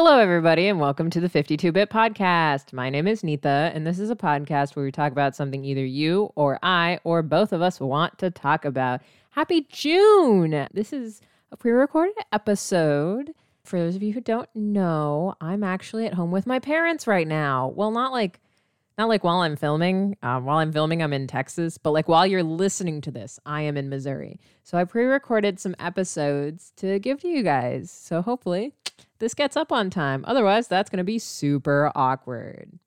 Hello, everybody, and welcome to the 52 Bit Podcast. My name is Neetha, and this is a podcast where we talk about something either you or I or both of us want to talk about. Happy June! This is a pre recorded episode. For those of you who don't know, I'm actually at home with my parents right now. Well, not like. Not like while I'm filming. Um, while I'm filming, I'm in Texas, but like while you're listening to this, I am in Missouri. So I pre recorded some episodes to give to you guys. So hopefully this gets up on time. Otherwise, that's going to be super awkward.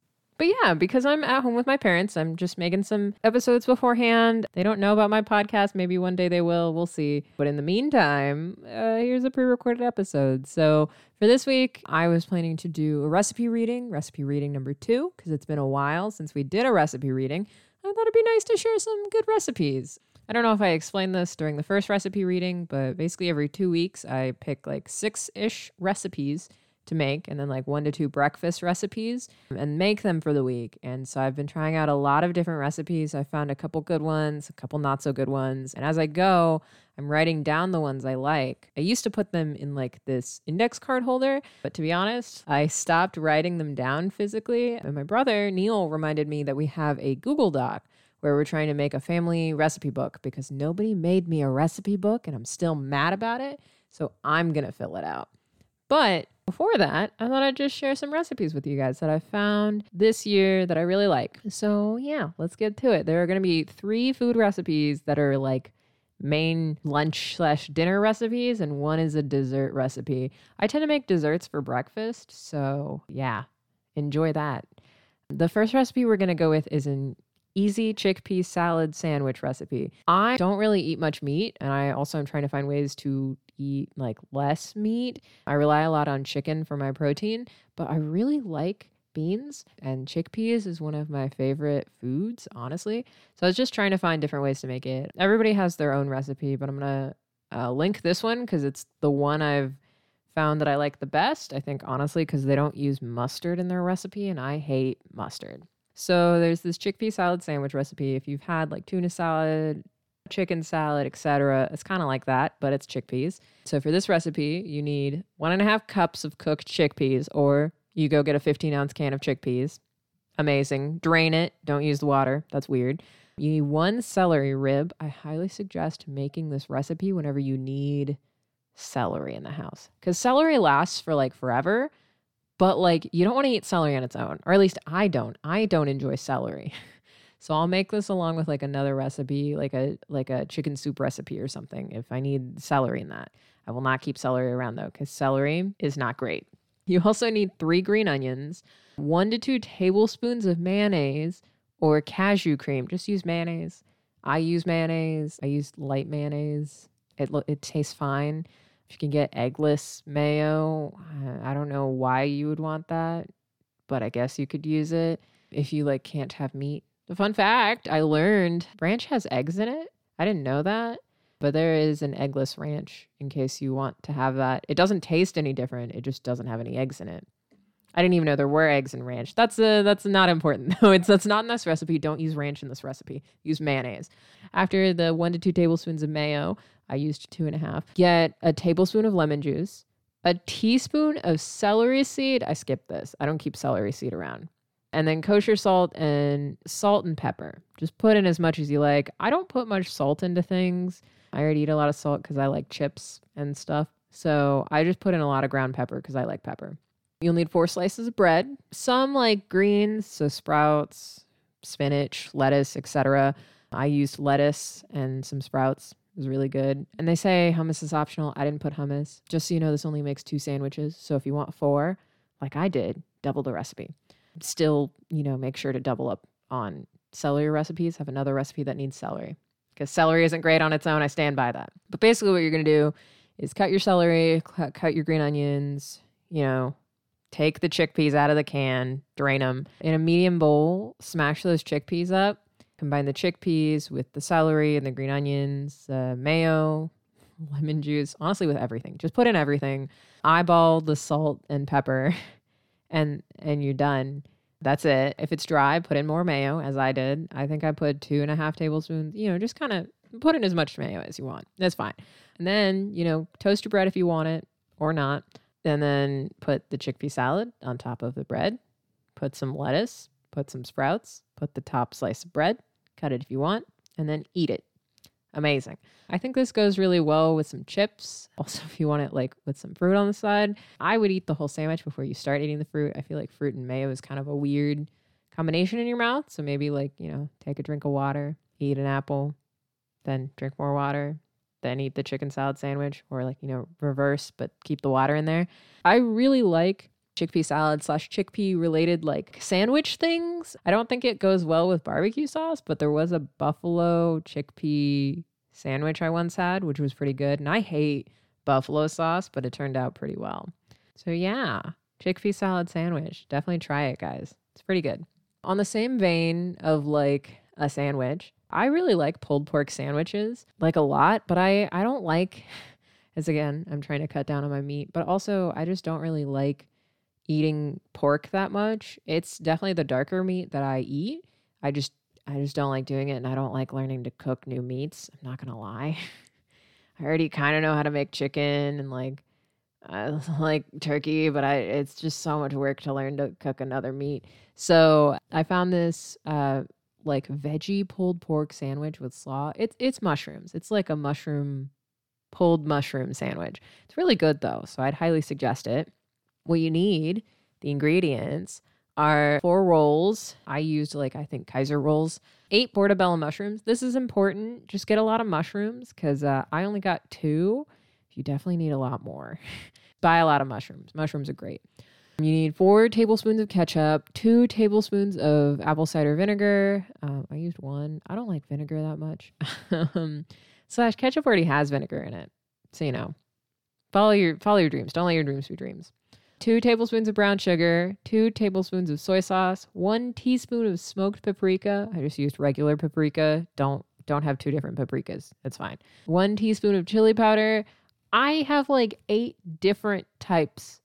But yeah, because I'm at home with my parents, I'm just making some episodes beforehand. They don't know about my podcast. Maybe one day they will. We'll see. But in the meantime, uh, here's a pre recorded episode. So for this week, I was planning to do a recipe reading, recipe reading number two, because it's been a while since we did a recipe reading. I thought it'd be nice to share some good recipes. I don't know if I explained this during the first recipe reading, but basically every two weeks I pick like six ish recipes to make and then like one to two breakfast recipes and make them for the week. And so I've been trying out a lot of different recipes. I found a couple good ones, a couple not so good ones. And as I go, I'm writing down the ones I like. I used to put them in like this index card holder, but to be honest, I stopped writing them down physically. And my brother, Neil, reminded me that we have a Google Doc where we're trying to make a family recipe book because nobody made me a recipe book and I'm still mad about it. So I'm going to fill it out. But before that, I thought I'd just share some recipes with you guys that I found this year that I really like. So, yeah, let's get to it. There are going to be three food recipes that are like main lunch slash dinner recipes, and one is a dessert recipe. I tend to make desserts for breakfast. So, yeah, enjoy that. The first recipe we're going to go with is an easy chickpea salad sandwich recipe. I don't really eat much meat, and I also am trying to find ways to eat like less meat. I rely a lot on chicken for my protein, but I really like beans and chickpeas is one of my favorite foods, honestly. So I was just trying to find different ways to make it. Everybody has their own recipe, but I'm going to uh, link this one because it's the one I've found that I like the best. I think, honestly, because they don't use mustard in their recipe, and I hate mustard. So there's this chickpea salad sandwich recipe. If you've had like tuna salad, chicken salad, etc., it's kind of like that, but it's chickpeas. So for this recipe, you need one and a half cups of cooked chickpeas, or you go get a 15 ounce can of chickpeas. Amazing. Drain it. Don't use the water. That's weird. You need one celery rib. I highly suggest making this recipe whenever you need celery in the house because celery lasts for like forever but like you don't want to eat celery on its own, or at least I don't. I don't enjoy celery. So I'll make this along with like another recipe, like a like a chicken soup recipe or something if I need celery in that. I will not keep celery around though cuz celery is not great. You also need 3 green onions, 1 to 2 tablespoons of mayonnaise or cashew cream. Just use mayonnaise. I use mayonnaise. I use light mayonnaise. It it tastes fine. If you can get eggless mayo, uh, I don't know why you would want that, but I guess you could use it if you like can't have meat. The fun fact I learned ranch has eggs in it. I didn't know that, but there is an eggless ranch in case you want to have that. It doesn't taste any different. It just doesn't have any eggs in it. I didn't even know there were eggs in ranch. That's uh, that's not important though. It's that's not in this recipe. Don't use ranch in this recipe. Use mayonnaise. After the one to two tablespoons of mayo, I used two and a half. Get a tablespoon of lemon juice, a teaspoon of celery seed. I skipped this. I don't keep celery seed around. And then kosher salt and salt and pepper. Just put in as much as you like. I don't put much salt into things. I already eat a lot of salt because I like chips and stuff. So I just put in a lot of ground pepper because I like pepper. You'll need four slices of bread, some like greens, so sprouts, spinach, lettuce, etc. I used lettuce and some sprouts It was really good. And they say hummus is optional. I didn't put hummus. Just so you know, this only makes two sandwiches. So if you want four, like I did, double the recipe. Still, you know, make sure to double up on celery recipes. Have another recipe that needs celery because celery isn't great on its own. I stand by that. But basically, what you're going to do is cut your celery, cut, cut your green onions, you know, take the chickpeas out of the can, drain them. In a medium bowl, smash those chickpeas up Combine the chickpeas with the celery and the green onions, uh, mayo, lemon juice, honestly, with everything. Just put in everything. Eyeball the salt and pepper, and and you're done. That's it. If it's dry, put in more mayo, as I did. I think I put two and a half tablespoons. You know, just kind of put in as much mayo as you want. That's fine. And then, you know, toast your bread if you want it or not. And then put the chickpea salad on top of the bread. Put some lettuce, put some sprouts, put the top slice of bread, cut it if you want, and then eat it. Amazing. I think this goes really well with some chips. Also, if you want it like with some fruit on the side, I would eat the whole sandwich before you start eating the fruit. I feel like fruit and mayo is kind of a weird combination in your mouth. So maybe like, you know, take a drink of water, eat an apple, then drink more water, then eat the chicken salad sandwich or like, you know, reverse, but keep the water in there. I really like chickpea salad slash chickpea related like sandwich things. I don't think it goes well with barbecue sauce, but there was a buffalo chickpea sandwich I once had, which was pretty good. And I hate buffalo sauce, but it turned out pretty well. So yeah, chickpea salad sandwich. Definitely try it, guys. It's pretty good. On the same vein of like a sandwich, I really like pulled pork sandwiches, like a lot, but I I don't like as again, I'm trying to cut down on my meat, but also I just don't really like eating pork that much. It's definitely the darker meat that I eat. I just I just don't like doing it and I don't like learning to cook new meats. I'm not going to lie. I already kind of know how to make chicken and like I like turkey, but I it's just so much work to learn to cook another meat. So, I found this uh like veggie pulled pork sandwich with slaw. It's it's mushrooms. It's like a mushroom pulled mushroom sandwich. It's really good though, so I'd highly suggest it. What you need, the ingredients, are four rolls. I used like, I think Kaiser rolls, eight portobello mushrooms. This is important. Just get a lot of mushrooms because uh, I only got two. You definitely need a lot more. Buy a lot of mushrooms. Mushrooms are great. You need four tablespoons of ketchup, two tablespoons of apple cider vinegar. Um, I used one. I don't like vinegar that much. um, slash ketchup already has vinegar in it, so you know. Follow your follow your dreams. Don't let your dreams be dreams two tablespoons of brown sugar, two tablespoons of soy sauce, one teaspoon of smoked paprika. I just used regular paprika. Don't don't have two different paprikas. That's fine. One teaspoon of chili powder. I have like eight different types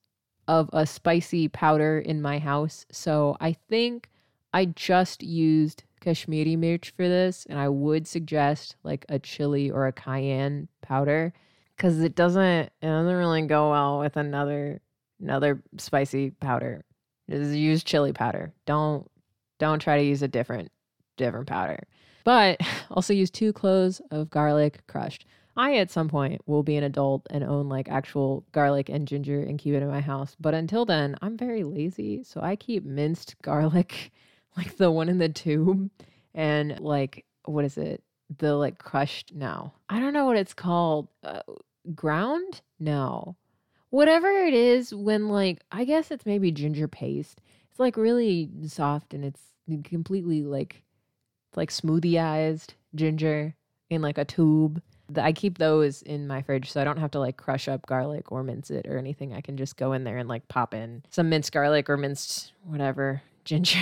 of a spicy powder in my house. So I think I just used Kashmiri mirch for this, and I would suggest like a chili or a cayenne powder because it doesn't it doesn't really go well with another another spicy powder. Just use chili powder. Don't don't try to use a different different powder. But also use two cloves of garlic crushed. I at some point will be an adult and own like actual garlic and ginger and keep it in my house. But until then, I'm very lazy, so I keep minced garlic, like the one in the tube, and like what is it? The like crushed no. I don't know what it's called. Uh, ground? No whatever it is when like I guess it's maybe ginger paste. It's like really soft and it's completely like like smoothieized ginger in like a tube. I keep those in my fridge so I don't have to like crush up garlic or mince it or anything. I can just go in there and like pop in some minced garlic or minced whatever ginger.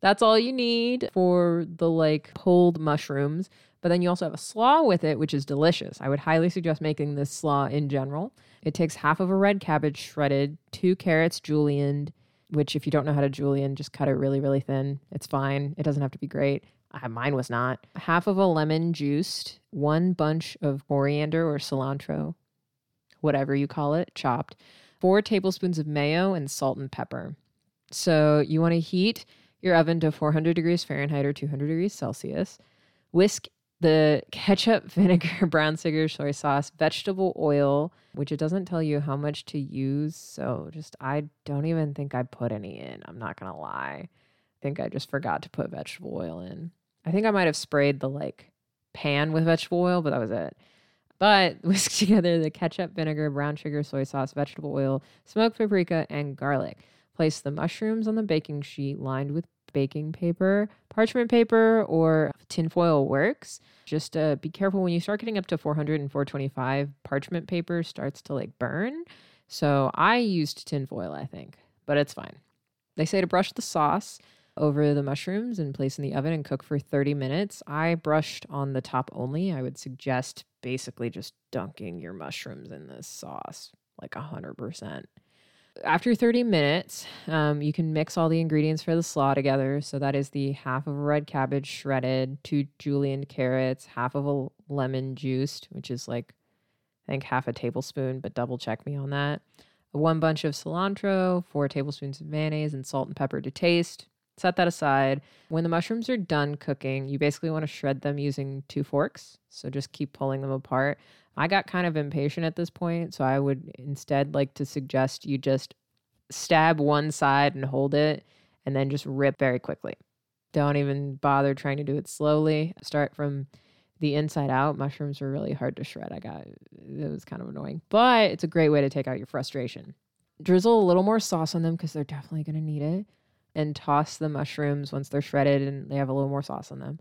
That's all you need for the like pulled mushrooms. But then you also have a slaw with it, which is delicious. I would highly suggest making this slaw in general. It takes half of a red cabbage shredded, two carrots julienned, which if you don't know how to julienne, just cut it really, really thin. It's fine. It doesn't have to be great. Mine was not. Half of a lemon juiced, one bunch of coriander or cilantro, whatever you call it, chopped, four tablespoons of mayo, and salt and pepper. So you want to heat your oven to 400 degrees Fahrenheit or 200 degrees Celsius. Whisk the ketchup, vinegar, brown sugar, soy sauce, vegetable oil, which it doesn't tell you how much to use. So just, I don't even think I put any in. I'm not going to lie. I think I just forgot to put vegetable oil in. I think I might have sprayed the like pan with vegetable oil, but that was it. But whisk together the ketchup, vinegar, brown sugar, soy sauce, vegetable oil, smoked paprika, and garlic. Place the mushrooms on the baking sheet lined with baking paper. Parchment paper or tinfoil works. Just uh, be careful when you start getting up to 400 and 425, parchment paper starts to like burn. So I used tinfoil, I think, but it's fine. They say to brush the sauce over the mushrooms and place in the oven and cook for 30 minutes. I brushed on the top only. I would suggest basically just dunking your mushrooms in this sauce like 100% after 30 minutes, um, you can mix all the ingredients for the slaw together. So that is the half of a red cabbage shredded, two julienne carrots, half of a lemon juiced, which is like I think half a tablespoon, but double check me on that. One bunch of cilantro, four tablespoons of mayonnaise, and salt and pepper to taste. Set that aside. When the mushrooms are done cooking, you basically want to shred them using two forks. So just keep pulling them apart. I got kind of impatient at this point, so I would instead like to suggest you just stab one side and hold it and then just rip very quickly. Don't even bother trying to do it slowly. Start from the inside out. Mushrooms are really hard to shred. I got it was kind of annoying, but it's a great way to take out your frustration. Drizzle a little more sauce on them because they're definitely going to need it. And toss the mushrooms once they're shredded and they have a little more sauce on them.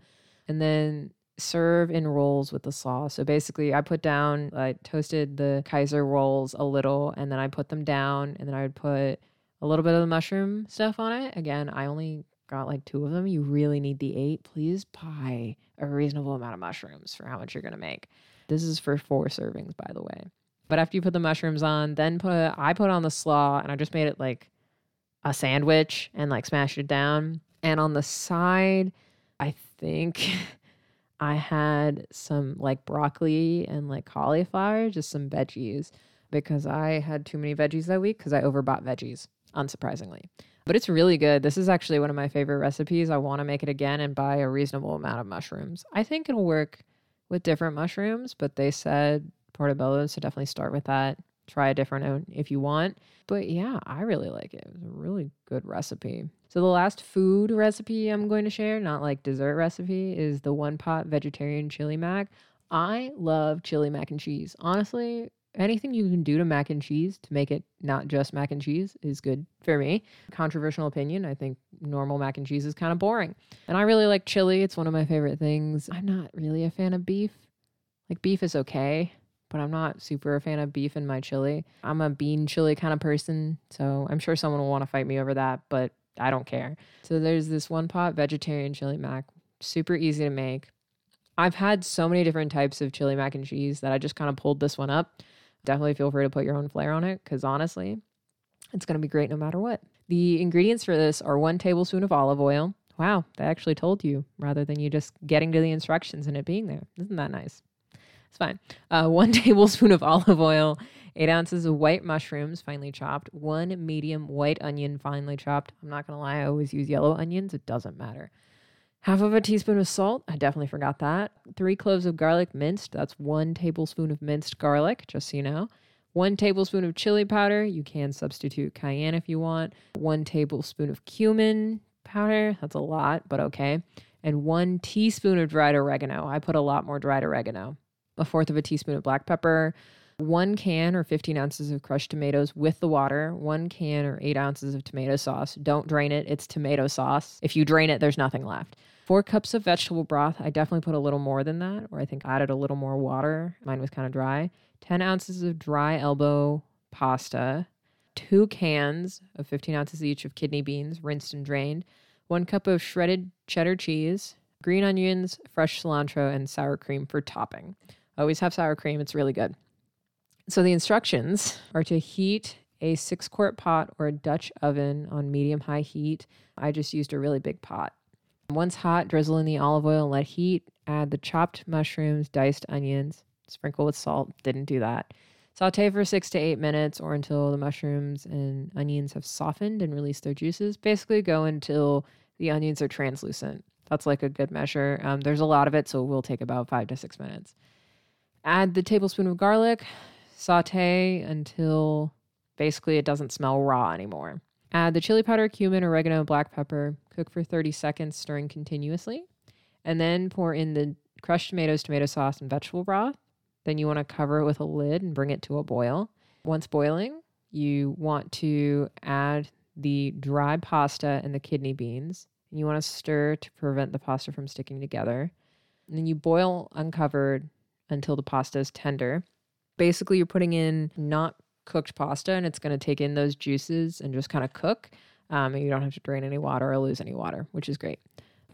And then serve in rolls with the sauce. So basically, I put down, I toasted the Kaiser rolls a little and then I put them down and then I would put a little bit of the mushroom stuff on it. Again, I only got like two of them. You really need the eight. Please buy a reasonable amount of mushrooms for how much you're going to make. This is for four servings, by the way. But after you put the mushrooms on, then put I put on the slaw and I just made it like a sandwich and like smashed it down. And on the side, I think I had some like broccoli and like cauliflower, just some veggies because I had too many veggies that week because I overbought veggies, unsurprisingly. But it's really good. This is actually one of my favorite recipes. I want to make it again and buy a reasonable amount of mushrooms. I think it'll work with different mushrooms, but they said portobello, so definitely start with that. Try a different one if you want. But yeah, I really like it. It was a really good recipe. So the last food recipe I'm going to share, not like dessert recipe, is the one pot vegetarian chili mac. I love chili mac and cheese. Honestly, anything you can do to mac and cheese to make it not just mac and cheese is good for me. Controversial opinion. I think normal mac and cheese is kind of boring. And I really like chili. It's one of my favorite things. I'm not really a fan of beef. Like beef is okay, but I'm not super a fan of beef in my chili. I'm a bean chili kind of person, so I'm sure someone will want to fight me over that, but I don't care. So there's this one pot vegetarian chili mac, super easy to make. I've had so many different types of chili mac and cheese that I just kind of pulled this one up definitely feel free to put your own flair on it because honestly, it's going to be great no matter what. The ingredients for this are one tablespoon of olive oil. Wow, they actually told you rather than you just getting to the instructions and it being there. Isn't that nice? It's fine. Uh, one tablespoon of olive oil, eight ounces of white mushrooms, finely chopped, one medium white onion, finely chopped. I'm not going to lie, I always use yellow onions. It doesn't matter. Half of a teaspoon of salt. I definitely forgot that. Three cloves of garlic minced. That's one tablespoon of minced garlic, just so you know. One tablespoon of chili powder. You can substitute cayenne if you want. One tablespoon of cumin powder. That's a lot, but okay. And one teaspoon of dried oregano. I put a lot more dried oregano. A fourth of a teaspoon of black pepper. One can or 15 ounces of crushed tomatoes with the water. One can or eight ounces of tomato sauce. Don't drain it. It's tomato sauce. If you drain it, there's nothing left. Four cups of vegetable broth. I definitely put a little more than that, or I think I added a little more water. Mine was kind of dry. 10 ounces of dry elbow pasta. Two cans of 15 ounces each of kidney beans, rinsed and drained. One cup of shredded cheddar cheese. Green onions, fresh cilantro, and sour cream for topping. Always have sour cream, it's really good. So the instructions are to heat a six quart pot or a Dutch oven on medium high heat. I just used a really big pot. Once hot, drizzle in the olive oil and let heat. Add the chopped mushrooms, diced onions, sprinkle with salt. Didn't do that. Saute for six to eight minutes or until the mushrooms and onions have softened and released their juices. Basically, go until the onions are translucent. That's like a good measure. Um, there's a lot of it, so it will take about five to six minutes. Add the tablespoon of garlic, saute until basically it doesn't smell raw anymore. Add the chili powder, cumin, oregano, black pepper. Cook for 30 seconds, stirring continuously. And then pour in the crushed tomatoes, tomato sauce, and vegetable broth. Then you want to cover it with a lid and bring it to a boil. Once boiling, you want to add the dry pasta and the kidney beans. And you want to stir to prevent the pasta from sticking together. And then you boil uncovered until the pasta is tender. Basically, you're putting in not cooked pasta and it's going to take in those juices and just kind of cook. Um, and you don't have to drain any water or lose any water, which is great.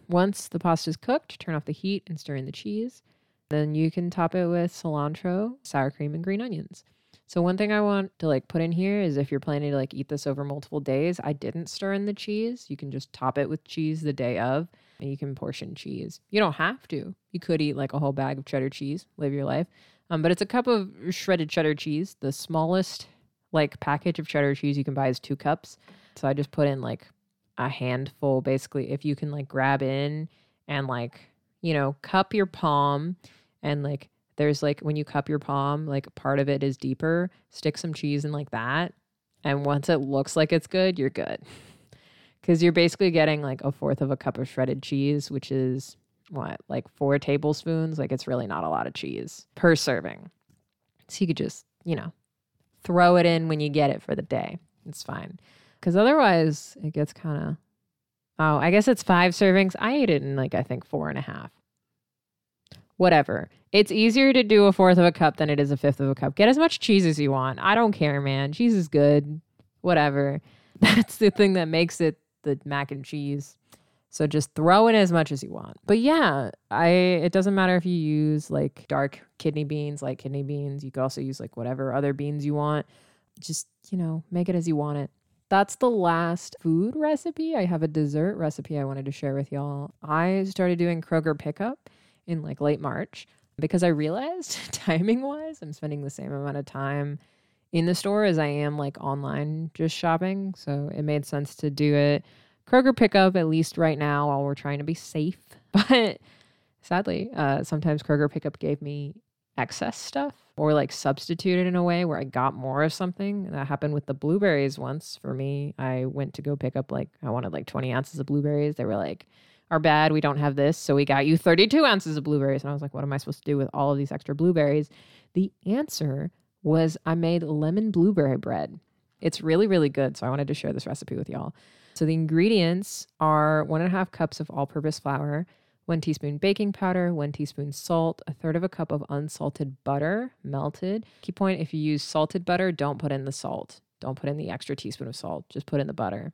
Once the pasta is cooked, turn off the heat and stir in the cheese. Then you can top it with cilantro, sour cream, and green onions. So one thing I want to like put in here is if you're planning to like eat this over multiple days, I didn't stir in the cheese. You can just top it with cheese the day of you can portion cheese. You don't have to. You could eat like a whole bag of cheddar cheese, live your life. Um, but it's a cup of shredded cheddar cheese. The smallest like package of cheddar cheese you can buy is two cups. So I just put in like a handful basically. If you can like grab in and like, you know, cup your palm and like there's like when you cup your palm, like part of it is deeper, stick some cheese in like that. And once it looks like it's good, you're good. Cause you're basically getting like a fourth of a cup of shredded cheese, which is what, like four tablespoons? Like it's really not a lot of cheese per serving. So you could just, you know, throw it in when you get it for the day. It's fine. Because otherwise, it gets kind of. Oh, I guess it's five servings. I ate it in like, I think four and a half. Whatever. It's easier to do a fourth of a cup than it is a fifth of a cup. Get as much cheese as you want. I don't care, man. Cheese is good. Whatever. That's the thing that makes it the mac and cheese. So just throw in as much as you want. But yeah, I it doesn't matter if you use like dark kidney beans, like kidney beans. You could also use like whatever other beans you want. Just, you know, make it as you want it. That's the last food recipe. I have a dessert recipe I wanted to share with y'all. I started doing Kroger pickup in like late March because I realized timing wise, I'm spending the same amount of time in the store as I am like online just shopping. So it made sense to do it Kroger pickup, at least right now, while we're trying to be safe. But sadly, uh, sometimes Kroger pickup gave me excess stuff or like substituted in a way where I got more of something. That happened with the blueberries once for me. I went to go pick up like, I wanted like 20 ounces of blueberries. They were like, are bad. We don't have this. So we got you 32 ounces of blueberries. And I was like, what am I supposed to do with all of these extra blueberries? The answer was I made lemon blueberry bread. It's really, really good. So I wanted to share this recipe with y'all. So the ingredients are one and a half cups of all purpose flour, one teaspoon baking powder, one teaspoon salt, a third of a cup of unsalted butter, melted. Key point if you use salted butter, don't put in the salt. Don't put in the extra teaspoon of salt, just put in the butter.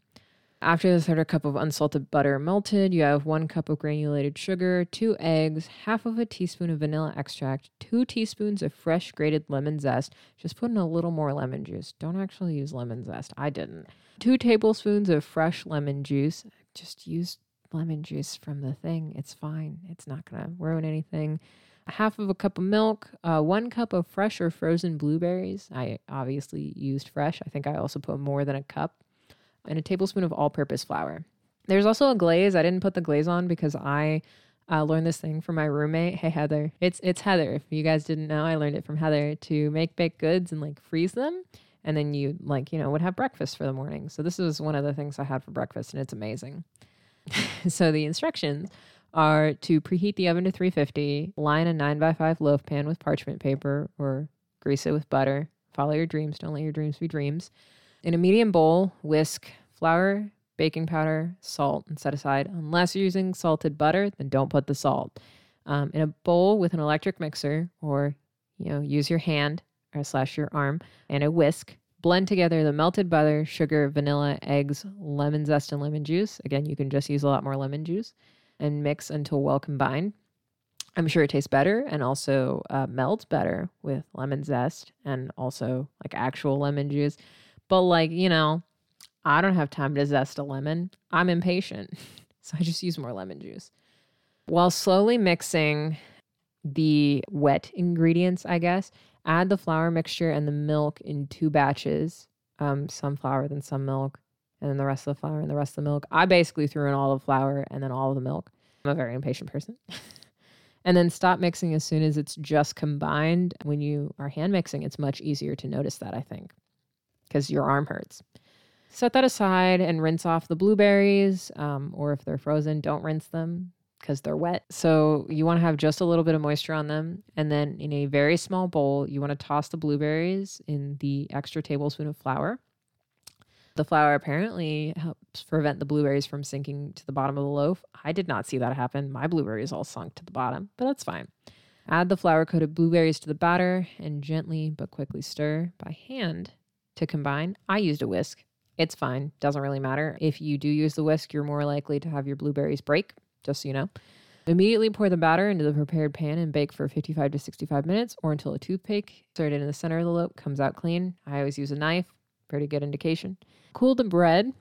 After the third cup of unsalted butter melted, you have one cup of granulated sugar, two eggs, half of a teaspoon of vanilla extract, two teaspoons of fresh grated lemon zest. Just put in a little more lemon juice. Don't actually use lemon zest. I didn't two tablespoons of fresh lemon juice. Just use lemon juice from the thing. It's fine. It's not going to ruin anything. Half of a cup of milk, uh, one cup of fresh or frozen blueberries. I obviously used fresh. I think I also put more than a cup, and a tablespoon of all purpose flour. There's also a glaze. I didn't put the glaze on because I uh, learned this thing from my roommate. Hey Heather, it's it's Heather. If you guys didn't know, I learned it from Heather to make baked goods and like freeze them and then you like you know would have breakfast for the morning so this is one of the things i had for breakfast and it's amazing so the instructions are to preheat the oven to 350 line a 9 by 5 loaf pan with parchment paper or grease it with butter follow your dreams don't let your dreams be dreams in a medium bowl whisk flour baking powder salt and set aside unless you're using salted butter then don't put the salt um, in a bowl with an electric mixer or you know use your hand or slash your arm and a whisk. Blend together the melted butter, sugar, vanilla, eggs, lemon zest, and lemon juice. Again, you can just use a lot more lemon juice and mix until well combined. I'm sure it tastes better and also uh, melts better with lemon zest and also like actual lemon juice. But, like, you know, I don't have time to zest a lemon. I'm impatient. So I just use more lemon juice. While slowly mixing the wet ingredients, I guess, Add the flour mixture and the milk in two batches, um, some flour, then some milk, and then the rest of the flour and the rest of the milk. I basically threw in all the flour and then all of the milk. I'm a very impatient person. and then stop mixing as soon as it's just combined. When you are hand mixing, it's much easier to notice that, I think, because your arm hurts. Set that aside and rinse off the blueberries, um, or if they're frozen, don't rinse them because they're wet. So you want to have just a little bit of moisture on them. And then in a very small bowl, you want to toss the blueberries in the extra tablespoon of flour. The flour apparently helps prevent the blueberries from sinking to the bottom of the loaf. I did not see that happen. My blueberries all sunk to the bottom, but that's fine. Add the flour coated blueberries to the batter and gently but quickly stir by hand to combine. I used a whisk. It's fine, doesn't really matter. If you do use the whisk, you're more likely to have your blueberries break just so you know. Immediately pour the batter into the prepared pan and bake for 55 to 65 minutes or until a toothpick inserted in the center of the loaf comes out clean. I always use a knife, pretty good indication. Cool the bread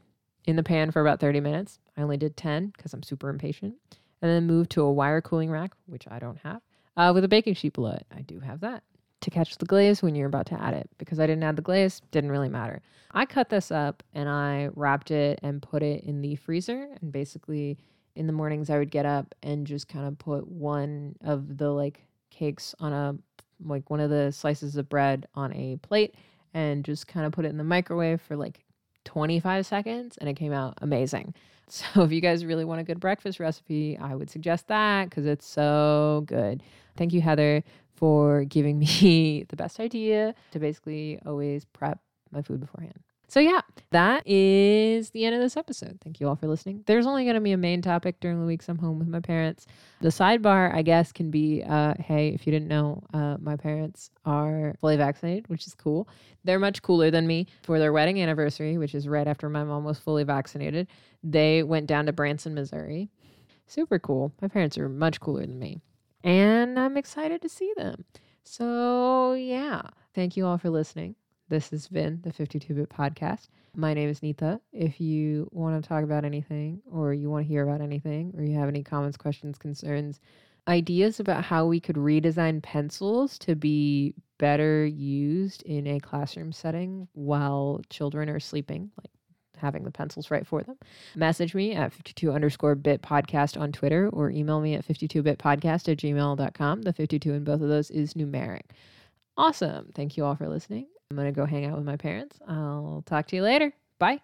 in the pan for about 30 minutes. I only did 10 because I'm super impatient. And then move to a wire cooling rack, which I don't have, uh, with a baking sheet below it. I do have that. To catch the glaze when you're about to add it. Because I didn't add the glaze, didn't really matter. I cut this up and I wrapped it and put it in the freezer. And basically, in the mornings, I would get up and just kind of put one of the like cakes on a like one of the slices of bread on a plate and just kind of put it in the microwave for like 25 seconds and it came out amazing. So if you guys really want a good breakfast recipe, I would suggest that because it's so good. Thank you, Heather, for giving me the best idea to basically always prep my food beforehand. So, yeah, that is the end of this episode. Thank you all for listening. There's only going to be a main topic during the weeks I'm home with my parents. The sidebar, I guess, can be uh, hey, if you didn't know, uh, my parents are fully vaccinated, which is cool. They're much cooler than me. For their wedding anniversary, which is right after my mom was fully vaccinated, they went down to Branson, Missouri. Super cool. My parents are much cooler than me. And I'm excited to see them. So, yeah, thank you all for listening. This has been the 52 Bit Podcast. My name is Nita. If you want to talk about anything, or you want to hear about anything, or you have any comments, questions, concerns, ideas about how we could redesign pencils to be better used in a classroom setting while children are sleeping, like having the pencils right for them. Message me at 52 underscore bit podcast on Twitter or email me at 52bitpodcast at gmail.com. The 52 in both of those is numeric. Awesome. Thank you all for listening. I'm going to go hang out with my parents. I'll talk to you later. Bye.